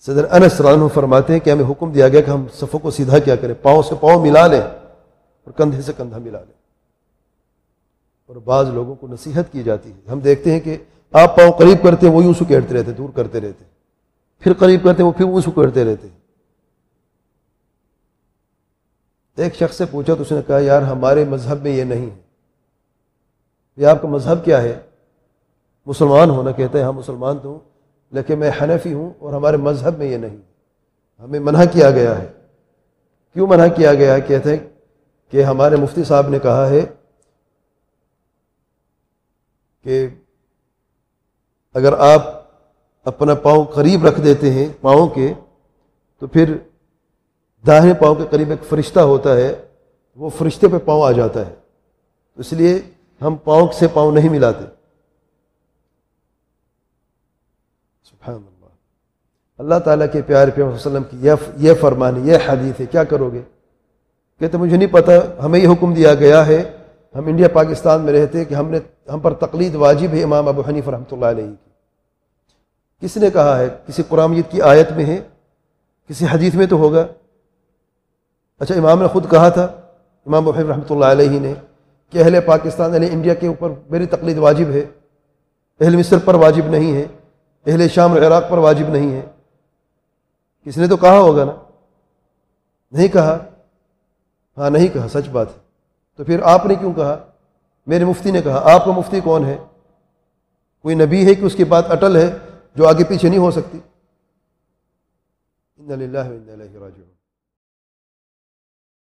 صدر انس عنہ فرماتے ہیں کہ ہمیں حکم دیا گیا کہ ہم صفوں کو سیدھا کیا کریں، پاؤں سے پاؤں ملا لیں اور کندھے سے کندھا ملا لیں۔ اور بعض لوگوں کو نصیحت کی جاتی ہے۔ ہم دیکھتے ہیں کہ آپ پاؤں قریب کرتے ہیں وہ یوں سکیڑتے رہتے دور کرتے رہتے پھر قریب کرتے ہیں، وہ پھر وہ سکیڑتے رہتے ایک شخص سے پوچھا تو اس نے کہا، یار ہمارے مذہب میں یہ نہیں ہے۔ یہ آپ کا مذہب کیا ہے؟ مسلمان ہونا کہتے ہیں ہاں مسلمان تو ہوں۔ لیکن میں حنفی ہوں اور ہمارے مذہب میں یہ نہیں۔ ہمیں منع کیا گیا ہے۔ کیوں منع کیا گیا ہے؟ کہتے ہیں کہ ہمارے مفتی صاحب نے کہا ہے کہ اگر آپ اپنا پاؤں قریب رکھ دیتے ہیں پاؤں کے، تو پھر داہنے پاؤں کے قریب ایک فرشتہ ہوتا ہے، وہ فرشتے پہ پاؤں آ جاتا ہے۔ اس لیے ہم پاؤں سے پاؤں نہیں ملاتے۔ سبحان اللہ۔ اللہ تعالیٰ کے پیار پہ وسلم کی یہ فرمانی، یہ حدیث ہے، کیا کرو گے؟ کہتے مجھے نہیں پتہ، ہمیں یہ حکم دیا گیا ہے، ہم انڈیا، پاکستان میں رہتے کہ ہم نے ہم پر تقلید واجب ہے امام ابو حنیف رحمۃ اللہ علیہ کی۔ کس نے کہا ہے؟ کسی قرآن مجید کی آیت میں ہے؟ کسی حدیث میں تو ہوگا؟ اچھا امام نے خود کہا تھا، امام ابو رحمۃ اللہ علیہ نے کہ اہل پاکستان، اہل انڈیا کے اوپر میری تقلید واجب ہے، اہل مصر پر واجب نہیں ہے۔ اہل شام عراق پر واجب نہیں ہے۔ کس نے تو کہا ہوگا نا؟ نہیں کہا۔ ہاں نہیں کہا، سچ بات ہے۔ تو پھر آپ نے کیوں کہا؟ میرے مفتی نے کہا، آپ کا مفتی کون ہے؟ کوئی نبی ہے کہ اس کی بات اٹل ہے جو آگے پیچھے نہیں ہو سکتی؟ ان راجعون۔